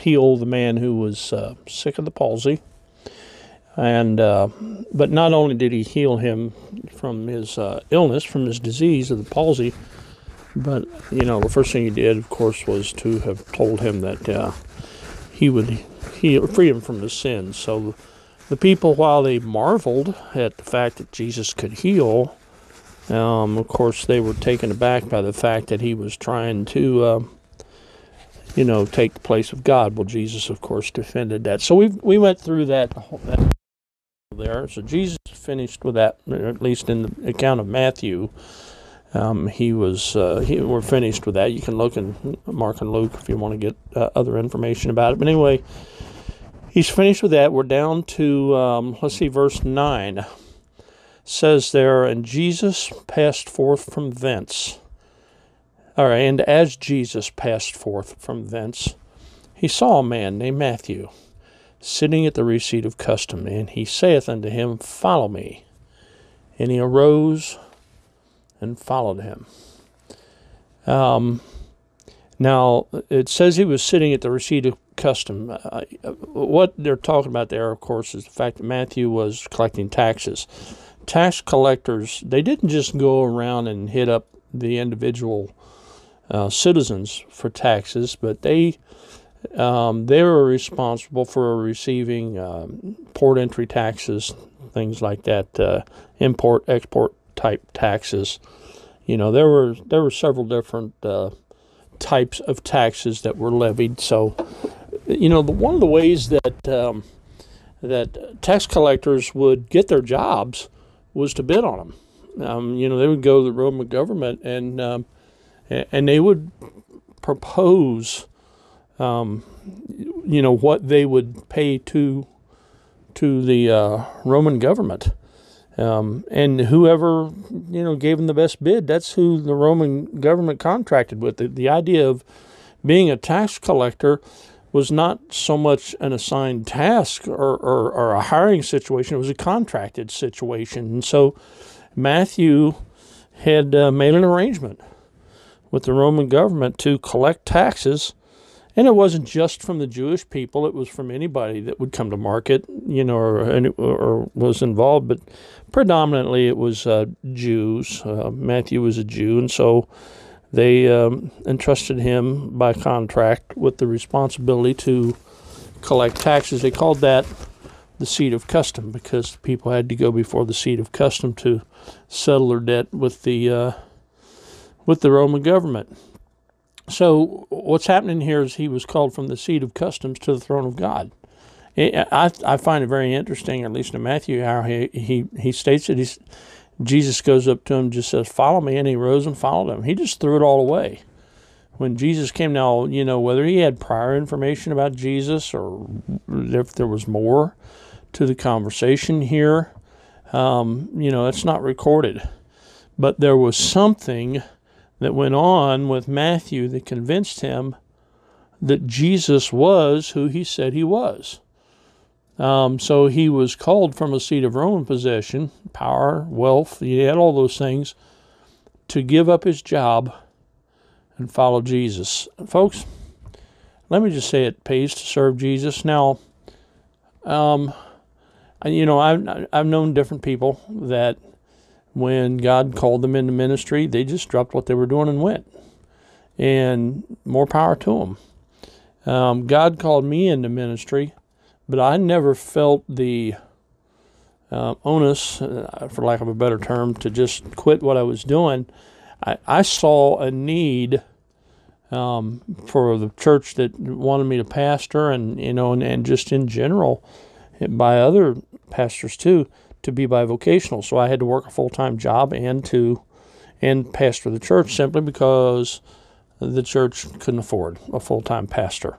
heal the man who was uh, sick of the palsy, and uh, but not only did he heal him from his uh, illness, from his disease of the palsy, but you know the first thing he did, of course, was to have told him that uh, he would heal, free him from his sins. So the people, while they marveled at the fact that Jesus could heal, um, of course, they were taken aback by the fact that he was trying to, uh, you know, take the place of God. Well, Jesus, of course, defended that. So we we went through that, that there. So Jesus finished with that, at least in the account of Matthew. Um, he was uh, he, we're finished with that. You can look in Mark and Luke if you want to get uh, other information about it. But anyway, he's finished with that. We're down to um, let's see, verse nine says there, and Jesus passed forth from thence. All right, and as Jesus passed forth from thence, he saw a man named Matthew sitting at the receipt of custom, and he saith unto him, Follow me. And he arose and followed him. Um, now, it says he was sitting at the receipt of custom. Uh, what they're talking about there, of course, is the fact that Matthew was collecting taxes tax collectors, they didn't just go around and hit up the individual uh, citizens for taxes, but they um, they were responsible for receiving um, port entry taxes, things like that, uh, import export type taxes. You know, there were there were several different uh, types of taxes that were levied. So, you know, the, one of the ways that um, that tax collectors would get their jobs was to bid on them. Um, you know, they would go to the Roman government and um, and they would propose, um, you know, what they would pay to to the uh, Roman government. Um, and whoever you know gave them the best bid, that's who the Roman government contracted with. The, the idea of being a tax collector was not so much an assigned task or, or, or, a hiring situation, it was a contracted situation. And so Matthew had uh, made an arrangement with the Roman government to collect taxes. And it wasn't just from the Jewish people, it was from anybody that would come to market, you know, or, or was involved. But predominantly it was uh, Jews. Uh, Matthew was a Jew. And so they um, entrusted him by contract with the responsibility to collect taxes. They called that the seat of custom because people had to go before the seat of custom to settle their debt with the uh, with the Roman government. So what's happening here is he was called from the seat of customs to the throne of God. I, I find it very interesting, at least in Matthew, how he, he, he states that he's Jesus goes up to him, just says, Follow me. And he rose and followed him. He just threw it all away. When Jesus came, now, you know, whether he had prior information about Jesus or if there was more to the conversation here, um, you know, it's not recorded. But there was something that went on with Matthew that convinced him that Jesus was who he said he was. Um, so he was called from a seat of Roman possession, power, wealth, he had all those things, to give up his job and follow Jesus. Folks, let me just say it pays to serve Jesus. Now, um, you know, I've, I've known different people that when God called them into ministry, they just dropped what they were doing and went. And more power to them. Um, God called me into ministry but I never felt the uh, onus, for lack of a better term, to just quit what I was doing. I, I saw a need um, for the church that wanted me to pastor, and you know, and, and just in general, by other pastors too, to be bivocational. So I had to work a full time job and to and pastor the church simply because the church couldn't afford a full time pastor.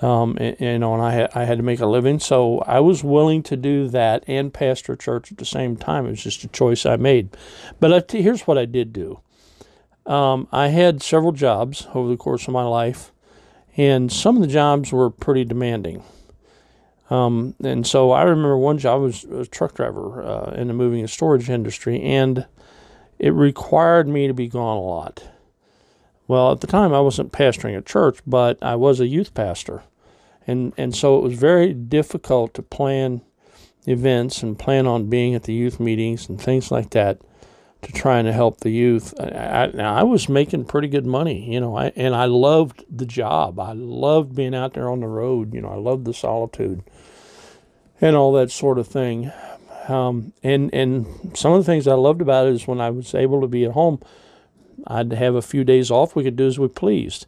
Um, and, you know, and I had, I had to make a living, so I was willing to do that and pastor church at the same time. It was just a choice I made. But here's what I did do. Um, I had several jobs over the course of my life, and some of the jobs were pretty demanding. Um, and so I remember one job was, a truck driver uh, in the moving and storage industry, and it required me to be gone a lot. Well, at the time, I wasn't pastoring a church, but I was a youth pastor. And, and so it was very difficult to plan events and plan on being at the youth meetings and things like that to trying to help the youth. I, I, I was making pretty good money, you know, I, and I loved the job. I loved being out there on the road. You know, I loved the solitude and all that sort of thing. Um, and and some of the things I loved about it is when I was able to be at home, I'd have a few days off. We could do as we pleased.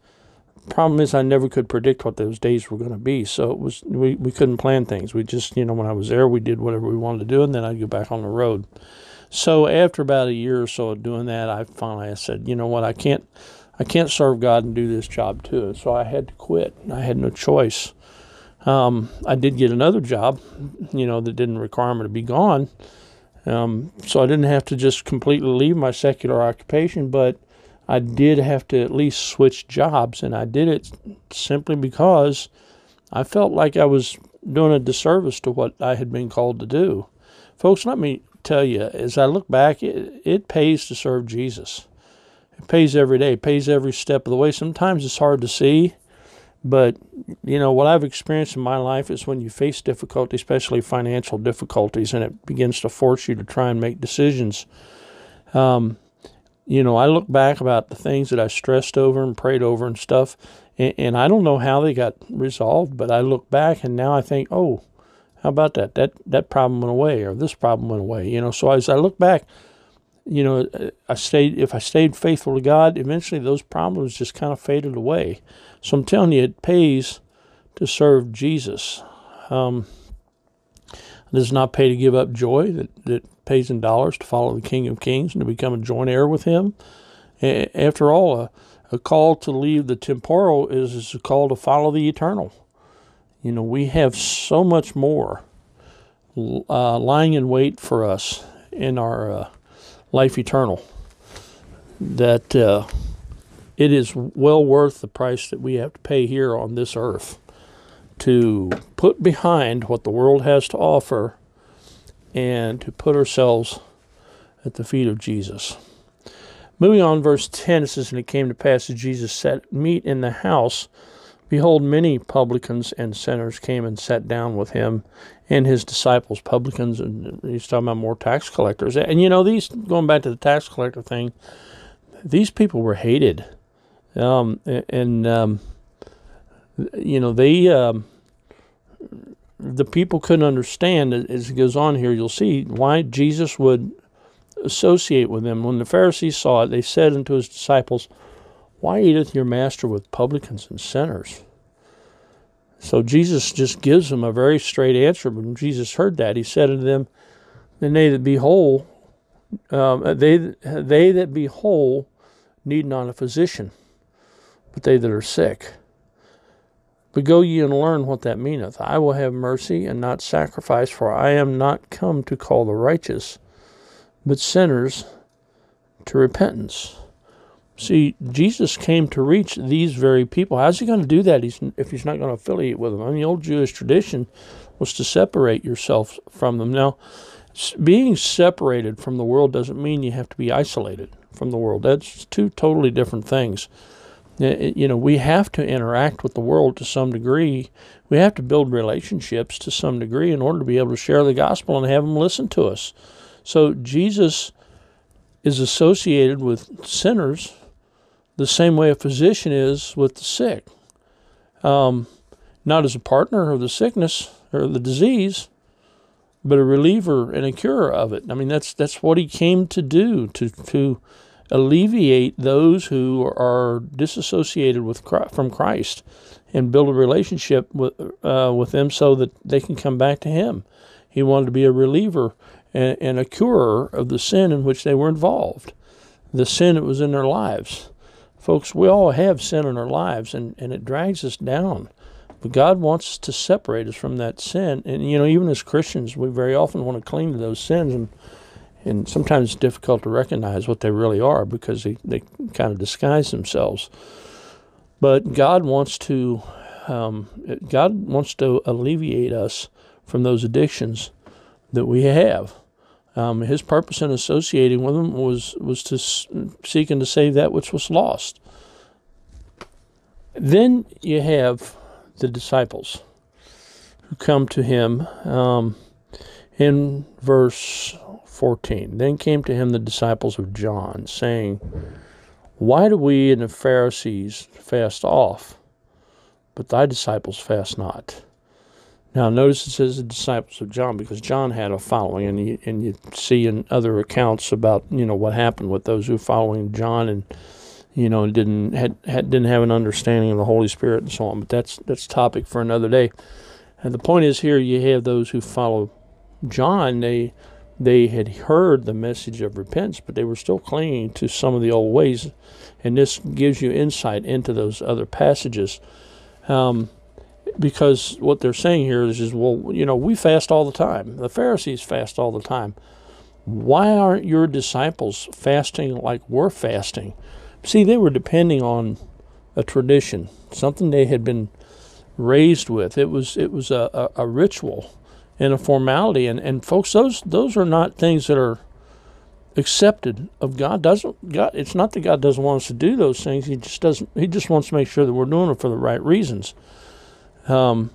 Problem is, I never could predict what those days were going to be. So it was we, we couldn't plan things. We just you know when I was there, we did whatever we wanted to do, and then I'd go back on the road. So after about a year or so of doing that, I finally I said, you know what, I can't I can't serve God and do this job too. So I had to quit. I had no choice. Um, I did get another job, you know, that didn't require me to be gone. Um, so I didn't have to just completely leave my secular occupation, but I did have to at least switch jobs, and I did it simply because I felt like I was doing a disservice to what I had been called to do. Folks, let me tell you, as I look back, it, it pays to serve Jesus. It pays every day, it pays every step of the way. Sometimes it's hard to see, but you know what I've experienced in my life is when you face difficulty, especially financial difficulties, and it begins to force you to try and make decisions. Um, you know, I look back about the things that I stressed over and prayed over and stuff, and, and I don't know how they got resolved, but I look back and now I think, oh, how about that? That that problem went away, or this problem went away. You know, so as I look back, you know, I stayed. If I stayed faithful to God, eventually those problems just kind of faded away. So I'm telling you, it pays to serve Jesus. Um, it does not pay to give up joy that, that pays in dollars to follow the King of Kings and to become a joint heir with Him. After all, a, a call to leave the temporal is, is a call to follow the eternal. You know, we have so much more uh, lying in wait for us in our uh, life eternal that uh, it is well worth the price that we have to pay here on this earth to put behind what the world has to offer and to put ourselves at the feet of Jesus. Moving on, verse 10, it says, And it came to pass that Jesus sat meat in the house. Behold, many publicans and sinners came and sat down with him and his disciples, publicans, and he's talking about more tax collectors. And you know, these, going back to the tax collector thing, these people were hated um, and um, you know they um, the people couldn't understand as it goes on here. You'll see why Jesus would associate with them. When the Pharisees saw it, they said unto his disciples, "Why eateth your master with publicans and sinners?" So Jesus just gives them a very straight answer. When Jesus heard that, he said unto them, "And they that be whole, um, they they that be whole, need not a physician." but they that are sick. But go ye and learn what that meaneth. I will have mercy and not sacrifice, for I am not come to call the righteous, but sinners to repentance. See, Jesus came to reach these very people. How's he going to do that if he's not going to affiliate with them? I mean, the old Jewish tradition was to separate yourself from them. Now, being separated from the world doesn't mean you have to be isolated from the world. That's two totally different things. Eh, eh, you know, we have to interact with the world to some degree. We have to build relationships to some degree in order to be able to share the gospel and have them listen to us. So Jesus is associated with sinners the same way a physician is with the sick. Um, not as a partner of the sickness, or the disease, but a reliever and a cure of it. I mean, that's that's what he came to do to to alleviate those who are disassociated with from Christ and build a relationship with uh, with them so that they can come back to Him. He wanted to be a reliever and, and a curer of the sin in which they were involved, the sin that was in their lives. Folks, we all have sin in our lives, and, and it drags us down. But God wants to separate us from that sin. And, you know, even as Christians, we very often want to cling to those sins. And, and sometimes it's difficult to recognize what they really are because they, they kind of disguise themselves. But God wants to um, God wants to alleviate us from those addictions that we have. Um, his purpose in associating with them was was to seek and to save that which was lost. Then you have the disciples who come to him um, in verse 14. Then came to him the disciples of John, saying, Why do we and the Pharisees fast off, but thy disciples fast not? Now, notice it says the disciples of John because John had a following, and you, and you see in other accounts about you know what happened with those who following John and you know didn't had, had didn't have an understanding of the Holy Spirit and so on. But that's that's topic for another day. And the point is here you have those who follow John. They they had heard the message of repentance, but they were still clinging to some of the old ways, and this gives you insight into those other passages. Um, because what they're saying here is, is, well, you know, we fast all the time. The Pharisees fast all the time. Why aren't your disciples fasting like we're fasting? See, they were depending on a tradition, something they had been raised with. It was it was a, a, a ritual and a formality, and, and folks, those those are not things that are accepted of God. Doesn't God? It's not that God doesn't want us to do those things. He just doesn't. He just wants to make sure that we're doing it for the right reasons um,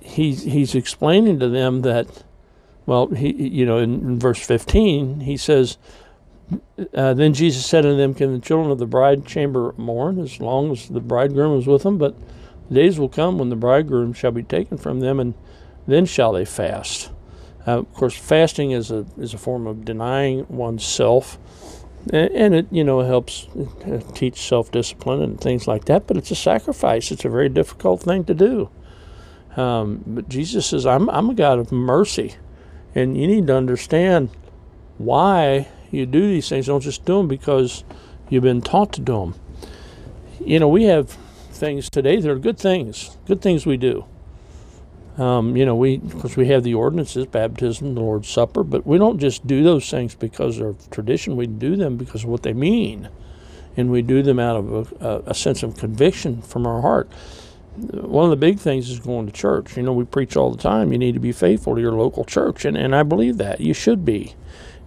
he's he's explaining to them that, well, he you know in, in verse fifteen he says, uh, then Jesus said unto them, Can the children of the bride chamber mourn as long as the bridegroom is with them? But days will come when the bridegroom shall be taken from them, and then shall they fast. Uh, of course, fasting is a is a form of denying oneself and it you know helps uh, teach self-discipline and things like that but it's a sacrifice. It's a very difficult thing to do. Um, but jesus says I'm, I'm a god of mercy. And you need to understand why you do these things. Don't just do them because you've been taught to do them you know we have things today that are good things good things we do um, you know, we of course we have the ordinances, baptism, the Lord's Supper, but we don't just do those things because of tradition. We do them because of what they mean, and we do them out of a, a sense of conviction from our heart. One of the big things is going to church. You know, we preach all the time. You need to be faithful to your local church, and, and I believe that you should be.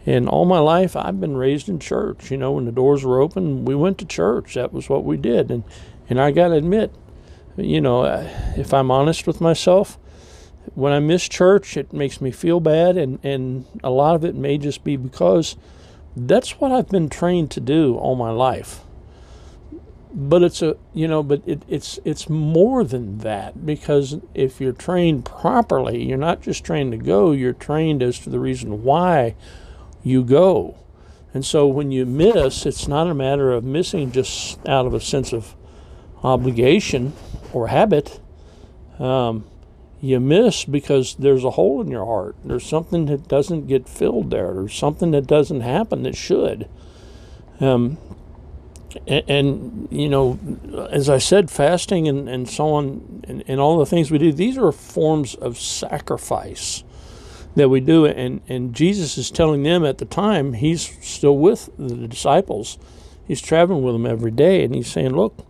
And all my life, I've been raised in church. You know, when the doors were open, we went to church. That was what we did. And and I got to admit, you know, if I'm honest with myself, when I miss church, it makes me feel bad, and, and a lot of it may just be because that's what I've been trained to do all my life. But it's a you know, but it, it's it's more than that because if you're trained properly, you're not just trained to go, you're trained as to the reason why you go. And so when you miss, it's not a matter of missing just out of a sense of obligation or habit. Um, you miss because there's a hole in your heart. There's something that doesn't get filled there. There's something that doesn't happen that should. Um, and, and, you know, as I said, fasting and, and so on, and, and all the things we do, these are forms of sacrifice that we do. And, and Jesus is telling them at the time, he's still with the disciples. He's traveling with them every day, and he's saying, Look,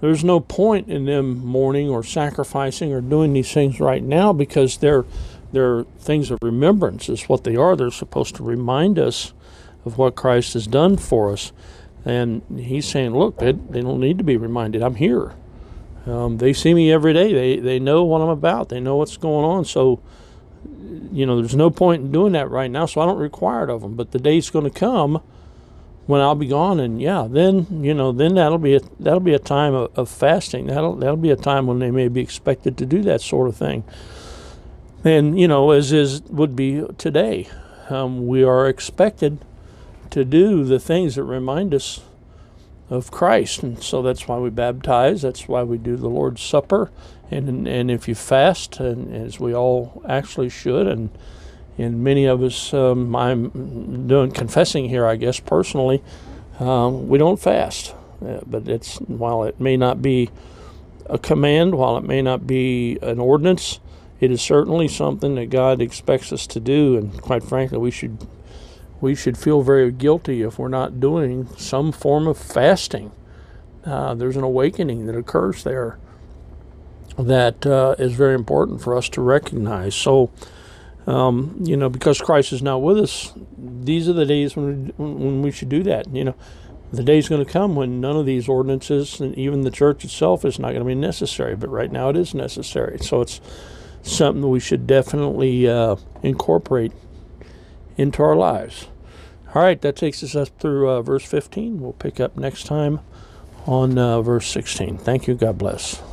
there's no point in them mourning or sacrificing or doing these things right now because they're they're things of remembrance is what they are. They're supposed to remind us of what Christ has done for us. And he's saying, look, they, they don't need to be reminded. I'm here. Um, they see me every day. They, they know what I'm about. They know what's going on. So, you know, there's no point in doing that right now. So I don't require it of them. But the day's going to come when I'll be gone, and yeah, then you know, then that'll be a, that'll be a time of, of fasting. That'll that'll be a time when they may be expected to do that sort of thing. And you know, as is would be today, um, we are expected to do the things that remind us of Christ, and so that's why we baptize. That's why we do the Lord's Supper, and and if you fast, and as we all actually should, and and many of us, um, I'm doing confessing here, I guess personally, um, we don't fast, uh, but it's while it may not be a command, while it may not be an ordinance, it is certainly something that God expects us to do, and quite frankly, we should we should feel very guilty if we're not doing some form of fasting. Uh, there's an awakening that occurs there that uh, is very important for us to recognize. So, um, you know, because Christ is now with us, these are the days when we, when we should do that. You know, the day's going to come when none of these ordinances and even the church itself is not going to be necessary. But right now, it is necessary. So it's something that we should definitely uh, incorporate into our lives. All right, that takes us up through uh, verse 15. We'll pick up next time on uh, verse 16. Thank you. God bless.